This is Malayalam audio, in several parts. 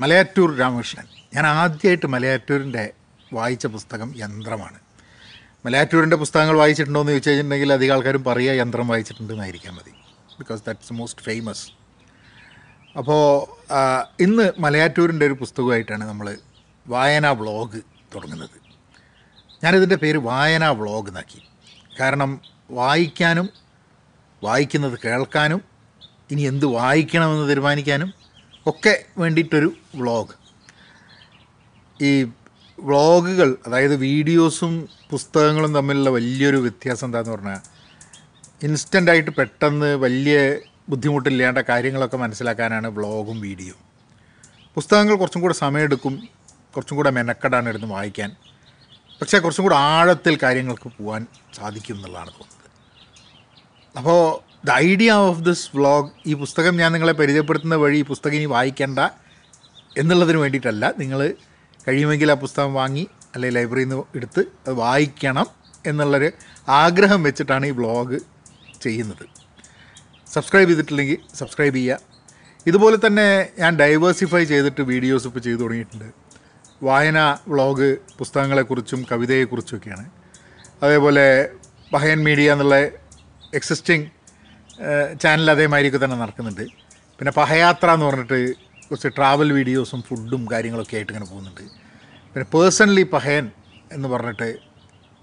മലയാറ്റൂർ രാമകൃഷ്ണൻ. ഞാൻ ആദ്യമായിട്ട് മലയാറ്റൂരിന്റെ വായിച്ച പുസ്തകം യന്ത്രമാണ്. മലയാറ്റൂരിന്റെ പുസ്തകങ്ങൾ വായിച്ചിട്ടുണ്ടോ എന്ന് ചോദിച്ചു കഴിഞ്ഞിട്ടുണ്ടെങ്കിൽ അധികം ആൾക്കാരും പറയുക യന്ത്രം വായിച്ചിട്ടുണ്ടെന്നായിരിക്കാൻ മതി. ബിക്കോസ് ദാറ്റ്സ് മോസ്റ്റ് ഫേമസ് അപ്പോൾ ഇന്ന് മലയാറ്റൂരിന്റെ ഒരു പുസ്തകമായിട്ടാണ് നമ്മൾ വായനാ വ്ളോഗ് തുടങ്ങുന്നത്. ഞാനിതിന്റെ പേര് വായനാ വ്ളോഗ് എന്നാക്കി. കാരണം വായിക്കാനും വായിക്കുന്നത് കേൾക്കാനും ഇനി എന്ത് വായിക്കണമെന്ന് തീരുമാനിക്കാനും ഒക്കെ വേണ്ടിയിട്ടൊരു വ്ളോഗ്. ഈ വ്ളോഗുകൾ അതായത് വീഡിയോസും പുസ്തകങ്ങളും തമ്മിലുള്ള വലിയൊരു വ്യത്യാസം എന്താണെന്ന് പറഞ്ഞാൽ ഇൻസ്റ്റന്റായിട്ട് പെട്ടെന്ന് വലിയ ബുദ്ധിമുട്ടില്ലാണ്ട കാര്യങ്ങളൊക്കെ മനസ്സിലാക്കാനാണ് വ്ളോഗും വീഡിയോ. പുസ്തകങ്ങൾ കുറച്ചും കൂടെ സമയമെടുക്കും കുറച്ചും കൂടെ മെനക്കെടാണ് എടുത്ത് വായിക്കാൻ പക്ഷേ കുറച്ചും കൂടെ ആഴത്തിൽ കാര്യങ്ങൾക്ക് പോകാൻ സാധിക്കും എന്നുള്ളതാണ് തോന്നുന്നത്. അപ്പോൾ the idea of this vlog ഈ പുസ്തകം ഞാൻ നിങ്ങളെ പരിചയപ്പെടുത്തുന്ന വഴി ഈ പുസ്തകം ഇനി വായിക്കേണ്ട എന്നുള്ളതിന് വേണ്ടിയിട്ടല്ല. നിങ്ങൾ കഴിയുമെങ്കിൽ ആ പുസ്തകം വാങ്ങി അല്ലെങ്കിൽ ലൈബ്രറിയിൽ നിന്ന് എടുത്ത് അത് വായിക്കണം എന്നുള്ളൊരു ആഗ്രഹം വെച്ചിട്ടാണ് ഈ വ്ളോഗ് ചെയ്യുന്നത്. സബ്സ്ക്രൈബ് ചെയ്തിട്ടില്ലെങ്കിൽ സബ്സ്ക്രൈബ് ചെയ്യുക. ഇതുപോലെ തന്നെ ഞാൻ ഡൈവേഴ്സിഫൈ ചെയ്തിട്ട് വീഡിയോസ് ഇപ്പോൾ ചെയ്തു തുടങ്ങിയിട്ടുണ്ട്. വായന വ്ളോഗ് പുസ്തകങ്ങളെക്കുറിച്ചും കവിതയെക്കുറിച്ചൊക്കെയാണ് അതേപോലെ ബഹയൻ മീഡിയ എന്നുള്ള എക്സിസ്റ്റിംഗ് ചാനൽ അതേമാതിരിയൊക്കെ തന്നെ നടക്കുന്നുണ്ട്. പിന്നെ പഹയാത്ര എന്ന് പറഞ്ഞിട്ട് കുറച്ച് ട്രാവൽ വീഡിയോസും ഫുഡും കാര്യങ്ങളൊക്കെ ആയിട്ട് ഇങ്ങനെ പോകുന്നുണ്ട്. പിന്നെ പേഴ്സണലി പഹയൻ എന്ന് പറഞ്ഞിട്ട്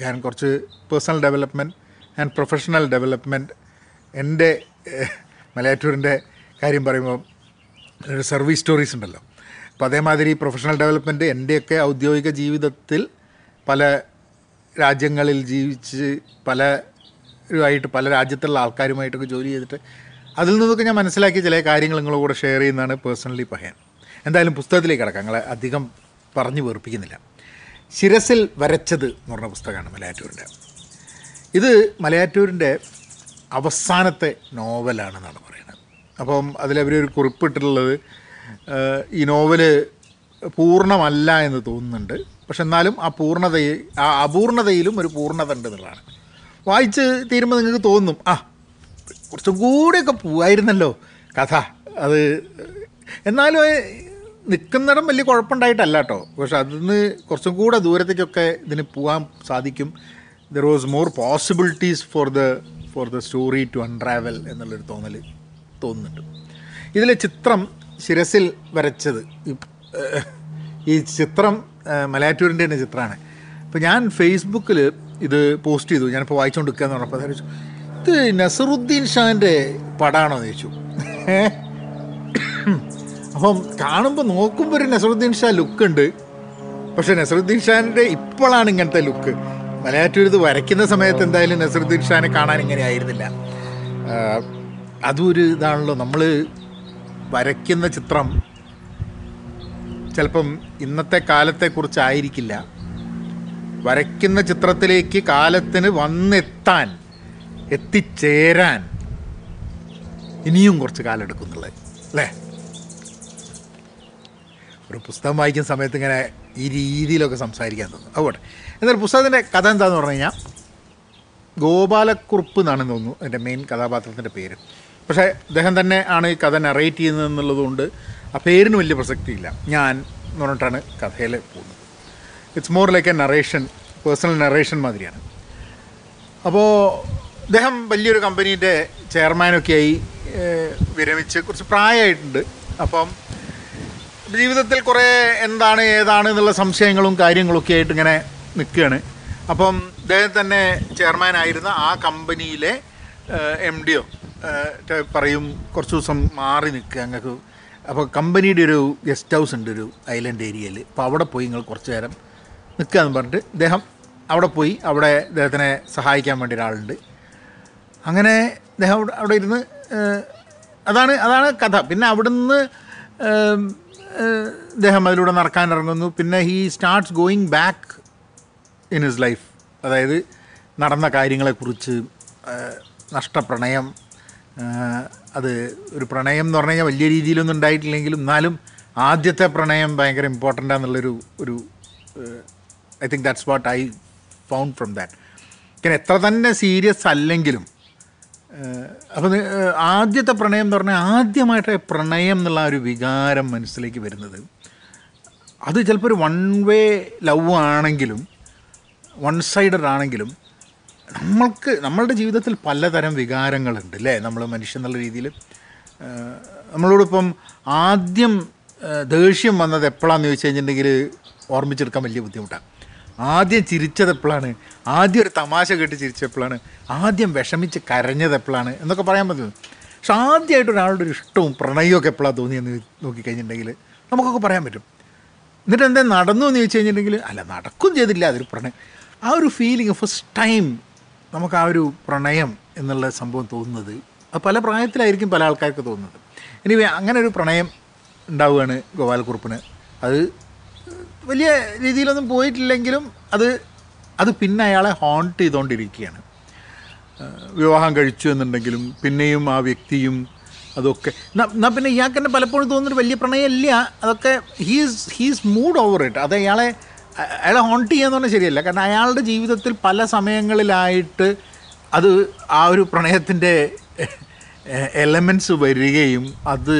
ഞാൻ കുറച്ച് personal development and professional development എന്റെ മലയാറ്റൂരിന്റെ കാര്യം പറയുമ്പോൾ ഒരു സർവീസ് സ്റ്റോറീസ് ഉണ്ടല്ലോ. അപ്പോൾ അതേമാതിരി പ്രൊഫഷണൽ ഡെവലപ്മെന്റ് എന്റെയൊക്കെ ഔദ്യോഗിക ജീവിതത്തിൽ പല രാജ്യങ്ങളിൽ ജീവിച്ച് പലരുമായിട്ട് പല രാജ്യത്തുള്ള ആൾക്കാരുമായിട്ടൊക്കെ ജോലി ചെയ്തിട്ട് അതിൽ നിന്നൊക്കെ ഞാൻ മനസ്സിലാക്കിയ ചില കാര്യങ്ങൾ നിങ്ങളുടെ കൂടെ ഷെയർ ചെയ്യുന്നതാണ് പേഴ്സണലി പഹയൻ. എന്തായാലും പുസ്തകത്തിലേക്ക് കിടക്കാം. നിങ്ങളെ അധികം പറഞ്ഞു വേർപ്പിക്കുന്നില്ല ശിരസിൽ വരച്ചത് എന്ന് പറഞ്ഞ പുസ്തകമാണ് മലയാറ്റൂരിന്റെ. ഇത് മലയാറ്റൂരിന്റെ അവസാനത്തെ നോവലാണെന്നാണ് പറയുന്നത്. അപ്പം അതിലവരൊരു കുറിപ്പിട്ടിട്ടുള്ളത് ഈ നോവൽ പൂർണമല്ല എന്ന് തോന്നുന്നുണ്ട്. പക്ഷെ എന്നാലും ആ പൂർണതയിൽ ആ അപൂർണതയിലും ഒരു പൂർണത ഉണ്ട് എന്നുള്ളതാണ്. വായിച്ച് തീരുമ്പോൾ നിങ്ങൾക്ക് തോന്നും ആ കുറച്ചും കൂടെയൊക്കെ പോവായിരുന്നല്ലോ കഥ അത് എന്നാലും നിൽക്കുന്നിടം വലിയ കുഴപ്പമുണ്ടായിട്ടല്ല കേട്ടോ പക്ഷെ അതിന് കുറച്ചും കൂടെ ദൂരത്തേക്കൊക്കെ ഇതിന് പോകാൻ സാധിക്കും. There was more possibilities for the for the story to unravel എന്നുള്ളൊരു തോന്നൽ തോന്നുന്നുണ്ട്. ഇതിലെ ചിത്രം ശിരസിൽ വരച്ചത് ഈ, ചിത്രം മലയാറ്റൂരിന്റെ തന്നെ ചിത്രമാണ് അപ്പോൾ ഞാൻ ഫേസ്ബുക്കിൽ ഇത് പോസ്റ്റ് ചെയ്തു. ഞാനിപ്പോൾ വായിച്ചുകൊണ്ടിരിക്കുക എന്ന് പറഞ്ഞപ്പോൾ അതായത് ഇത് നസറുദ്ദീൻ ഷാന്റെ പടാണോ? ചോദിച്ചു. അപ്പം കാണുമ്പോൾ നോക്കുമ്പോൾ ഒരു നസറുദ്ദീൻ ഷാ ലുക്ക് ഉണ്ട് പക്ഷേ നസറുദ്ദീൻ ഷാന്റെ ഇപ്പോഴാണ് ഇങ്ങനത്തെ ലുക്ക്. മലയാറ്റൂർ ഇത് വരയ്ക്കുന്ന സമയത്ത് എന്തായാലും നസറുദ്ദീൻ ഷാനെ കാണാൻ ഇങ്ങനെ ആയിരുന്നില്ല. അതും ഒരു ഇതാണല്ലോ. നമ്മൾ വരയ്ക്കുന്ന ചിത്രം ചിലപ്പം ഇന്നത്തെ കാലത്തെക്കുറിച്ചായിരിക്കില്ല വരയ്ക്കുന്ന ചിത്രത്തിലേക്ക് കാലത്തിന് വന്നെത്താൻ എത്തിച്ചേരാൻ ഇനിയും കുറച്ച് കാലം എടുക്കുന്നുള്ളത് അല്ലേ? ഒരു പുസ്തകം വായിക്കുന്ന സമയത്ത് ഇങ്ങനെ ഈ രീതിയിലൊക്കെ സംസാരിക്കാൻ തോന്നുന്നു അതുകൊണ്ട് എന്നാൽ പുസ്തകത്തിന്റെ കഥ എന്താന്ന് പറഞ്ഞു കഴിഞ്ഞാൽ ഗോപാലക്കുറുപ്പ് എന്നാണെന്ന് തോന്നുന്നു എന്റെ മെയിൻ കഥാപാത്രത്തിന്റെ പേര്. പക്ഷേ അദ്ദേഹം തന്നെ ആണ് ഈ കഥ നറേറ്റ് ചെയ്യുന്നത് എന്നുള്ളതുകൊണ്ട് ആ പേരിന് വലിയ പ്രസക്തിയില്ല. ഞാൻ എന്ന് പറഞ്ഞിട്ടാണ് കഥയിൽ പോകുന്നത്. It's more like a narration personal narration മാതിരിയാണ്. അപ്പോൾ അദ്ദേഹം വലിയൊരു കമ്പനീന്റെ ചെയർമാനൊക്കെയായി വിരമിച്ച് കുറച്ച് പ്രായമായിട്ടുണ്ട്. അപ്പം ജീവിതത്തിൽ കുറേ എന്താണ് ഏതാണ് എന്നുള്ള സംശയങ്ങളും കാര്യങ്ങളൊക്കെ ആയിട്ട് ഇങ്ങനെ നിൽക്കുകയാണ്. അപ്പം അദ്ദേഹം തന്നെ ചെയർമാൻ ആയിരുന്ന ആ കമ്പനിയിലെ എം ഡിയോ പറയും കുറച്ച് ദിവസം മാറി നിൽക്കുക ഞങ്ങൾക്ക് അപ്പോൾ കമ്പനിയുടെ ഒരു ഗസ്റ്റ് ഹൗസ് ഉണ്ട് ഒരു ഐലൻഡ് ഏരിയയിൽ അപ്പോൾ അവിടെ പോയി നിങ്ങൾ കുറച്ച് നേരം നിൽക്കുക എന്ന് പറഞ്ഞിട്ട് ഇദ്ദേഹം അവിടെ പോയി അവിടെ ഇദ്ദേഹത്തിനെ സഹായിക്കാൻ വേണ്ടി ഒരാളുണ്ട്. അങ്ങനെ അദ്ദേഹം അവിടെ ഇരുന്ന് അതാണ് അതാണ് കഥ. പിന്നെ അവിടുന്ന് ഇദ്ദേഹം അതിലൂടെ നടക്കാൻ ഇറങ്ങുന്നു പിന്നെ he starts going back in his life അതായത് നടന്ന കാര്യങ്ങളെക്കുറിച്ച് നഷ്ടപ്രണയം അത് ഒരു പ്രണയം എന്ന് പറഞ്ഞു കഴിഞ്ഞാൽ വലിയ രീതിയിലൊന്നും ഉണ്ടായിട്ടില്ലെങ്കിലും എന്നാലും ആദ്യത്തെ പ്രണയം ഭയങ്കര ഇമ്പോർട്ടന്റ് ആണെന്നുള്ളൊരു ഒരു I think that's what I found from that കാരണം എത്ര തന്നെ സീരിയസ് അല്ലെങ്കിലും അപ്പം ആദ്യത്തെ പ്രണയം എന്ന് പറഞ്ഞാൽ ആദ്യമായിട്ട് പ്രണയം എന്നുള്ള ഒരു വികാരം മനസ്സിലേക്ക് വരുന്നത്. അത് ചിലപ്പോൾ ഒരു വൺ വേ ലവ് ആണെങ്കിലും വൺ സൈഡഡ് ആണെങ്കിലും നമ്മൾക്ക് നമ്മളുടെ ജീവിതത്തിൽ പലതരം വികാരങ്ങളുണ്ട് അല്ലേ? നമ്മൾ മനുഷ്യൻ എന്നുള്ള രീതിയിൽ നമ്മളോടിപ്പം ആദ്യം ദേഷ്യം വന്നത് എപ്പോഴാണെന്ന് ചോദിച്ചു കഴിഞ്ഞിട്ടുണ്ടെങ്കിൽ ഓർമ്മിച്ചെടുക്കാൻ വലിയ ബുദ്ധിമുട്ടാണ്. ആദ്യം ചിരിച്ചത് എപ്പോഴാണ്? ആദ്യം ഒരു തമാശ കേട്ട് ചിരിച്ചപ്പോഴാണ് ആദ്യം വിഷമിച്ച് കരഞ്ഞത് എപ്പോഴാണ്? എന്നൊക്കെ പറയാൻ പറ്റും. പക്ഷെ ആദ്യമായിട്ട് ഒരാളുടെ ഒരു ഇഷ്ടവും പ്രണയവും ഒക്കെ എപ്പോഴാണ് തോന്നിയെന്ന് നോക്കിക്കഴിഞ്ഞിട്ടുണ്ടെങ്കിൽ നമുക്കൊക്കെ പറയാൻ പറ്റും. എന്നിട്ട് എന്താ നടന്നു എന്ന് ചോദിച്ചു കഴിഞ്ഞിട്ടുണ്ടെങ്കിൽ അല്ല നടക്കും ചെയ്തില്ല അതൊരു പ്രണയം. ആ ഒരു ഫീലിംഗ് ഫസ്റ്റ് ടൈം നമുക്ക് ആ ഒരു പ്രണയം എന്നുള്ള സംഭവം തോന്നുന്നത്. അത് പല പ്രായത്തിലായിരിക്കും പല ആൾക്കാർക്ക് തോന്നുന്നത്. ഇനി അങ്ങനെ ഒരു പ്രണയം ഉണ്ടാവുകയാണ് ഗോപാലക്കുറുപ്പിന്. അത് വലിയ രീതിയിലൊന്നും പോയിട്ടില്ലെങ്കിലും അത് അത് പിന്നെ അയാളെ ഹോണ്ട് ചെയ്തുകൊണ്ടിരിക്കുകയാണ് വിവാഹം കഴിച്ചു എന്നുണ്ടെങ്കിലും പിന്നെയും ആ വ്യക്തിയും അതൊക്കെ എന്നാ എന്നാ പിന്നെ ഇയാൾക്ക് തന്നെ പലപ്പോഴും തോന്നുന്നൊരു വലിയ പ്രണയമില്ല. അതൊക്കെ ഹീസ് ഹീസ് മൂഡ് ഓവർ ഇട്ട് അത് അയാളെ അയാളെ ഹോണ്ട് ചെയ്യാന്ന് പറഞ്ഞാൽ ശരിയല്ല. കാരണം അയാളുടെ ജീവിതത്തിൽ പല സമയങ്ങളിലായിട്ട് അത് ആ ഒരു പ്രണയത്തിന്റെ എലമെന്റ്സ് വരികയും അത്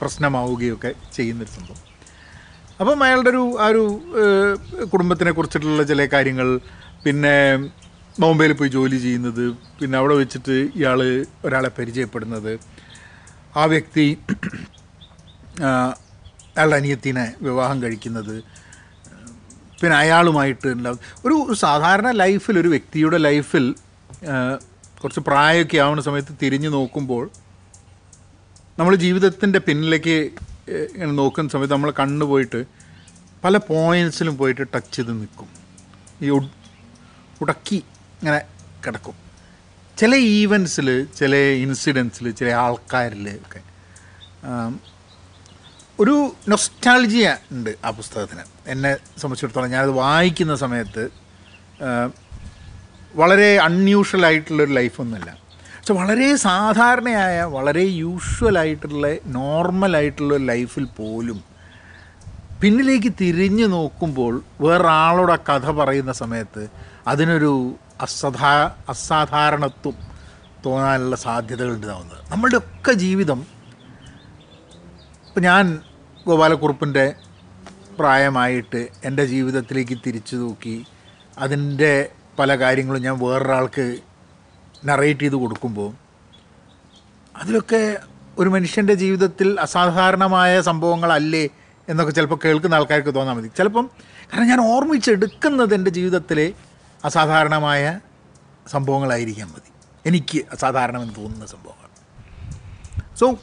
പ്രശ്നമാവുകയും ഒക്കെ ചെയ്യുന്നൊരു സംഭവം. അപ്പം അയാളുടെ ഒരു ആ ഒരു കുടുംബത്തിനെ കുറിച്ചിട്ടുള്ള ചില കാര്യങ്ങൾ പിന്നെ ബോംബെയിൽ പോയി ജോലി ചെയ്യുന്നത് പിന്നെ അവിടെ വെച്ചിട്ട് ഇയാൾ ഒരാളെ പരിചയപ്പെടുന്നത്. ആ വ്യക്തി അയാളുടെ അനിയത്തിനെ വിവാഹം കഴിക്കുന്നത്. പിന്നെ അയാളുമായിട്ട് ഉണ്ടാവും ഒരു സാധാരണ ലൈഫിൽ ഒരു വ്യക്തിയുടെ ലൈഫിൽ കുറച്ച് പ്രായമൊക്കെ ആവുന്ന സമയത്ത് തിരിഞ്ഞു നോക്കുമ്പോൾ നമ്മൾ ജീവിതത്തിന്റെ പിന്നിലേക്ക് ഇങ്ങനെ നോക്കുന്ന സമയത്ത് നമ്മൾ കണ്ണു പോയിട്ട് പല പോയിൻസിലും പോയിട്ട് ടച്ച് ചെയ്ത് നിൽക്കും. ഈ ഉട്- ഉടക്കി ഇങ്ങനെ കിടക്കും. ചില ഈവൻസിൽ ചില ഇൻസിഡൻസിൽ ചില ആൾക്കാരിൽ ഒക്കെ ഒരു നൊസ്റ്റാൾജിയ ഉണ്ട് ആ പുസ്തകത്തിന്. എന്നെ സംബന്ധിച്ചിടത്തോളം ഞാനത് വായിക്കുന്ന സമയത്ത് വളരെ അൺയൂഷ്വൽ ആയിട്ടുള്ളൊരു ലൈഫൊന്നുമല്ല പക്ഷെ വളരെ സാധാരണയായ വളരെ യൂഷ്വലായിട്ടുള്ള നോർമലായിട്ടുള്ള ലൈഫിൽ പോലും പിന്നിലേക്ക് തിരിഞ്ഞു നോക്കുമ്പോൾ വേറൊരാളോട് കഥ പറയുന്ന സമയത്ത് അതിനൊരു അസാധാ അസാധാരണത്വം തോന്നാനുള്ള സാധ്യതകളുണ്ട് തോന്നുന്നത് നമ്മളുടെ ഒക്കെ ജീവിതം ഇപ്പം ഞാൻ ഗോപാലക്കുറുപ്പിന്റെ പ്രായമായിട്ട് എന്റെ ജീവിതത്തിലേക്ക് തിരിച്ചു നോക്കി അതിന്റെ പല കാര്യങ്ങളും ഞാൻ വേറൊരാൾക്ക് നറേറ്റ് ചെയ്ത് കൊടുക്കുമ്പോൾ അതിലൊക്കെ ഒരു മനുഷ്യന്റെ ജീവിതത്തിൽ അസാധാരണമായ സംഭവങ്ങളല്ലേ എന്നൊക്കെ ചിലപ്പോൾ കേൾക്കുന്ന ആൾക്കാർക്ക് തോന്നാൽ മതി. ചിലപ്പം കാരണം ഞാൻ ഓർമ്മിച്ചെടുക്കുന്നത് എന്റെ ജീവിതത്തിലെ അസാധാരണമായ സംഭവങ്ങളായിരിക്കാൻ മതി. എനിക്ക് അസാധാരണമെന്ന് തോന്നുന്ന സംഭവങ്ങൾ. So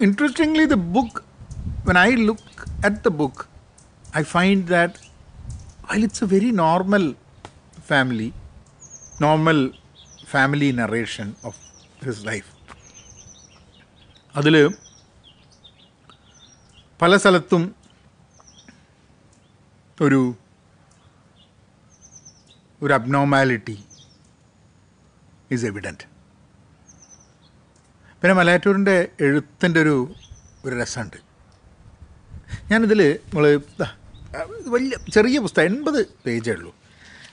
interestingly the book when I look at the book I find that while it's a very normal family normal family narration of his life അതിൽ പല സ്ഥലത്തും ഒരു ഒരു അബ്നോമാലിറ്റി ഈസ് എവിഡന്റ് പിന്നെ മലയാറ്റൂരിന്റെ എഴുത്തിന്റെ ഒരു ഒരു രസമുണ്ട്. ഞാനിതിൽ നമ്മൾ വലിയ ചെറിയ പുസ്തകം എൺപത് പേജേ ഉള്ളൂ.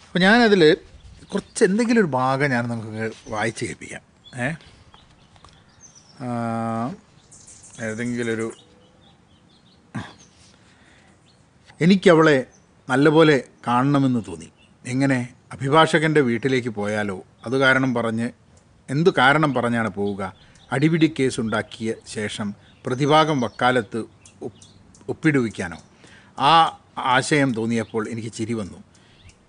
അപ്പോൾ ഞാനതിൽ കുറച്ച് എന്തെങ്കിലും ഒരു ഭാഗം ഞാൻ നമുക്ക് വായിച്ച് കേൾപ്പിക്കാം. ഏ? ഏതെങ്കിലും ഒരു എനിക്കവളെ നല്ലപോലെ കാണണമെന്ന് തോന്നി. എങ്ങനെ? അഭിഭാഷകന്റെ വീട്ടിലേക്ക് പോയാലോ? അത് കാരണം പറഞ്ഞ് എന്തു കാരണം പറഞ്ഞാണ് പോവുക? അടിപിടി കേസുണ്ടാക്കിയ ശേഷം പ്രതിഭാഗം വക്കാലത്ത് ഒപ്പ് ഒപ്പിടുവിക്കാനോ? ആ ആശയം തോന്നിയപ്പോൾ എനിക്ക് ചിരി വന്നു.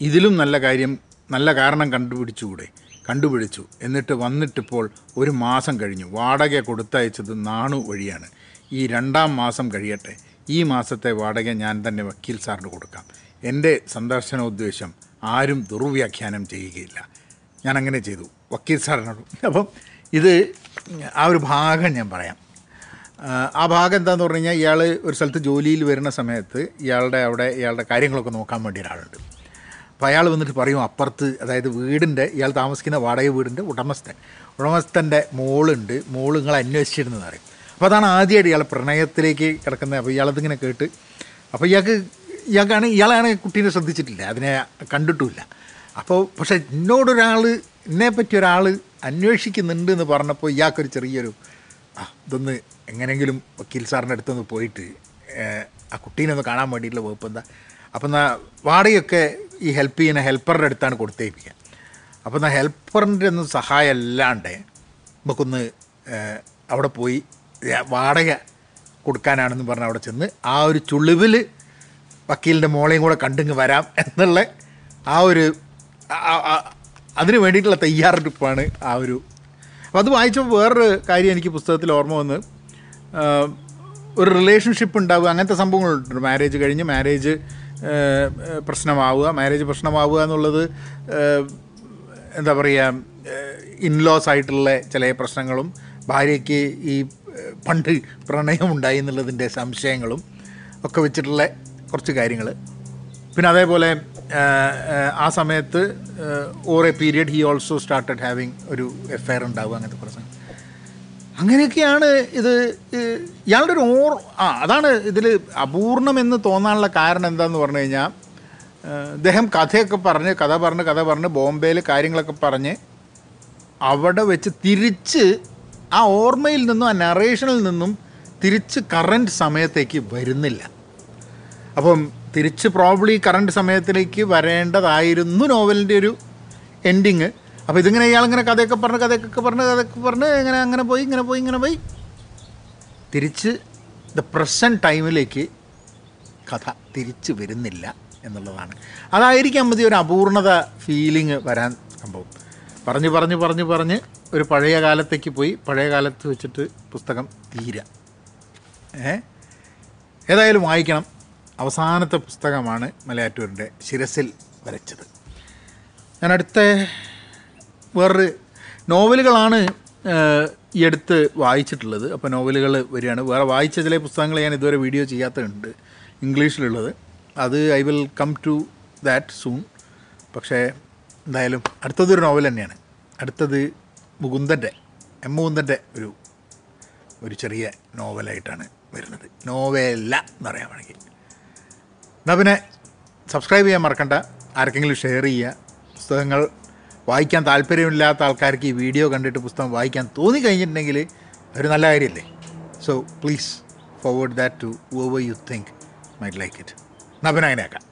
ഇതിലും നല്ല കാര്യം നല്ല കാരണം കണ്ടുപിടിച്ചുകൂടെ? കണ്ടുപിടിച്ചു. എന്നിട്ട് വന്നിട്ടിപ്പോൾ ഒരു മാസം കഴിഞ്ഞു. വാടക കൊടുത്തയച്ചത് നാണു വഴിയാണ്. ഈ രണ്ടാം മാസം കഴിയട്ടെ. ഈ മാസത്തെ വാടക ഞാൻ തന്നെ വക്കീൽ സാറിന് കൊടുക്കാം. എന്റെ സന്ദർശനോദ്ദേശം ആരും ദുർവ്യാഖ്യാനം ചെയ്യുകയില്ല. ഞാൻ അങ്ങനെ ചെയ്തു. വക്കീൽ സാറിനോട്. അപ്പം ഇത് ആ ഒരു ഭാഗം ഞാൻ പറയാം. ആ, ഭാഗം എന്താണെന്ന് പറഞ്ഞു കഴിഞ്ഞാൽ ഇയാൾ ഒരു സ്ഥലത്ത് ജോലിയിൽ വരുന്ന സമയത്ത് ഇയാളുടെ അവിടെ ഇയാളുടെ കാര്യങ്ങളൊക്കെ നോക്കാൻ വേണ്ടി ഒരാളുണ്ട്. അപ്പോൾ അയാൾ വന്നിട്ട് പറയും അപ്പുറത്ത് അതായത് വീടിന്റെ ഇയാൾ താമസിക്കുന്ന വാടക വീടിന്റെ ഉടമസ്ഥൻ. ഉടമസ്ഥന്റെ മോളുണ്ട്. മോൾ നിങ്ങൾ അന്വേഷിച്ചിരുന്നെന്ന് പറയും. അപ്പോൾ അതാണ് ആദ്യമായിട്ട് ഇയാൾ പ്രണയത്തിലേക്ക് കിടക്കുന്നത്. അപ്പോൾ ഇയാളതിങ്ങനെ കേട്ട് അപ്പോൾ ഇയാൾക്ക് ഇയാൾക്കാണ് ഇയാളാണ് കുട്ടീനെ ശ്രദ്ധിച്ചിട്ടില്ല. അതിനെ കണ്ടിട്ടുമില്ല. അപ്പോൾ പക്ഷേ എന്നോടൊരാൾ എന്നെ പറ്റി ഒരാൾ അന്വേഷിക്കുന്നുണ്ട് എന്ന് പറഞ്ഞപ്പോൾ ഇയാൾക്കൊരു ചെറിയൊരു ആ ഇതൊന്ന് എങ്ങനെയെങ്കിലും വക്കീൽ സാറിന്റെ അടുത്തൊന്ന് പോയിട്ട് ആ കുട്ടീനെ ഒന്ന് കാണാൻ വേണ്ടിയിട്ടുള്ള വകുപ്പ് എന്താ? അപ്പം എന്നാൽ വാടകയൊക്കെ ഈ ഹെൽപ്പ് ചെയ്യുന്ന ഹെൽപ്പറുടെ അടുത്താണ് കൊടുത്തേപ്പിക്കുക. അപ്പം എന്നാൽ ഹെൽപ്പറിന്റെ ഒന്നും സഹായം അല്ലാണ്ട് നമുക്കൊന്ന് അവിടെ പോയി വാടക കൊടുക്കാനാണെന്ന് പറഞ്ഞ് അവിടെ ചെന്ന് ആ ഒരു ചുളിവിൽ വക്കീലിന്റെ മോളെയും കൂടെ കണ്ടിങ്ങ് വരാം എന്നുള്ള ആ ഒരു അതിന് വേണ്ടിയിട്ടുള്ള തയ്യാറെടുപ്പാണ് ആ ഒരു. അപ്പോൾ അത് വായിച്ചപ്പോൾ വേറൊരു കാര്യം എനിക്ക് പുസ്തകത്തിൽ ഓർമ്മ വന്ന് ഒരു റിലേഷൻഷിപ്പ് ഉണ്ടാവുക അങ്ങനത്തെ സംഭവങ്ങളുണ്ട്. മാരേജ് കഴിഞ്ഞ് മാരേജ് പ്രശ്നമാവുക മാരേജ് പ്രശ്നമാവുക എന്നുള്ളത് എന്താ പറയുക ഇൻലോസ് ആയിട്ടുള്ള ചില പ്രശ്നങ്ങളും ഭാര്യയ്ക്ക് ഈ പണ്ട് പ്രണയമുണ്ടായി എന്നുള്ളതിന്റെ സംശയങ്ങളും ഒക്കെ വെച്ചിട്ടുള്ള കുറച്ച് കാര്യങ്ങൾ പിന്നെ അതേപോലെ ആ സമയത്ത് or a period he also started having ഒരു എഫയർ ഉണ്ടാവുക അങ്ങനത്തെ പ്രശ്നം അങ്ങനെയൊക്കെയാണ് ഇത് ഇയാളുടെ ഒരു ഓർ ആ അതാണ് ഇതിൽ അപൂർണമെന്ന് തോന്നാനുള്ള കാരണം എന്താന്ന് പറഞ്ഞു കഴിഞ്ഞാൽ അദ്ദേഹം കഥയൊക്കെ പറഞ്ഞ് കഥ പറഞ്ഞ് കഥ പറഞ്ഞ് ബോംബെയിൽ കാര്യങ്ങളൊക്കെ പറഞ്ഞ് അവിടെ വെച്ച് തിരിച്ച് ആ ഓർമ്മയിൽ നിന്നും ആ നറേഷനിൽ നിന്നും തിരിച്ച് കറന്റ് സമയത്തേക്ക് വരുന്നില്ല. അപ്പം തിരിച്ച് പ്രോബ്ലി കറണ്ട് സമയത്തിലേക്ക് വരേണ്ടതായിരുന്നു നോവലിന്റെ ഒരു എൻഡിങ് അപ്പോൾ ഇതിങ്ങനെ ഇയാളിങ്ങനെ കഥയൊക്കെ പറഞ്ഞ് കഥയൊക്കെ പറഞ്ഞ് കഥയൊക്കെ പറഞ്ഞ് ഇങ്ങനെ അങ്ങനെ പോയി ഇങ്ങനെ പോയി ഇങ്ങനെ പോയി. തിരിച്ച് ദ പ്രസന്റ് ടൈമിലേക്ക് കഥ തിരിച്ച് വരുന്നില്ല എന്നുള്ളതാണ്. അതായിരിക്കാം മതി ഒരു അപൂർണത ഫീലിംഗ് വരാൻ സംഭവം. പറഞ്ഞ് പറഞ്ഞ് പറഞ്ഞ് പറഞ്ഞ് ഒരു പഴയ കാലത്തേക്ക് പോയി പഴയ കാലത്ത് വെച്ചിട്ട് പുസ്തകം തീര ഏ? ഏതായാലും വായിക്കണം. അവസാനത്തെ പുസ്തകമാണ് മലയാറ്റൂരിന്റെ ശിരസിൽ വരച്ചത്. ഞാൻ അടുത്ത വേറൊരു നോവലുകളാണ് ഈ അടുത്ത് വായിച്ചിട്ടുള്ളത്. അപ്പോൾ നോവലുകൾ വരികയാണ്. വേറെ വായിച്ച ചില പുസ്തകങ്ങൾ ഞാൻ ഇതുവരെ വീഡിയോ ചെയ്യാത്തതുണ്ട് ഇംഗ്ലീഷിലുള്ളത്. അത് I will come to that soon. പക്ഷേ എന്തായാലും അടുത്തതൊരു നോവൽ തന്നെയാണ്. അടുത്തത് മുകുന്ദന്റെ എം മുകുന്ദന്റെ ഒരു ഒരു ചെറിയ നോവലായിട്ടാണ് വരുന്നത്. നോവലല്ല എന്ന് പറയാൻ വേണമെങ്കിൽ. എന്നാൽ പിന്നെ സബ്സ്ക്രൈബ് ചെയ്യാൻ മറക്കണ്ട. ആർക്കെങ്കിലും ഷെയർ ചെയ്യുക. പുസ്തകങ്ങൾ വായിക്കാൻ താല്പര്യമില്ലാത്ത ആൾക്കാർക്ക് ഈ വീഡിയോ കണ്ടിട്ട് പുസ്തകം വായിക്കാൻ തോന്നി കഴിഞ്ഞിട്ടുണ്ടെങ്കിൽ ഒരു നല്ല കാര്യമല്ലേ? So please forward that to over you think my like it എന്നാൽ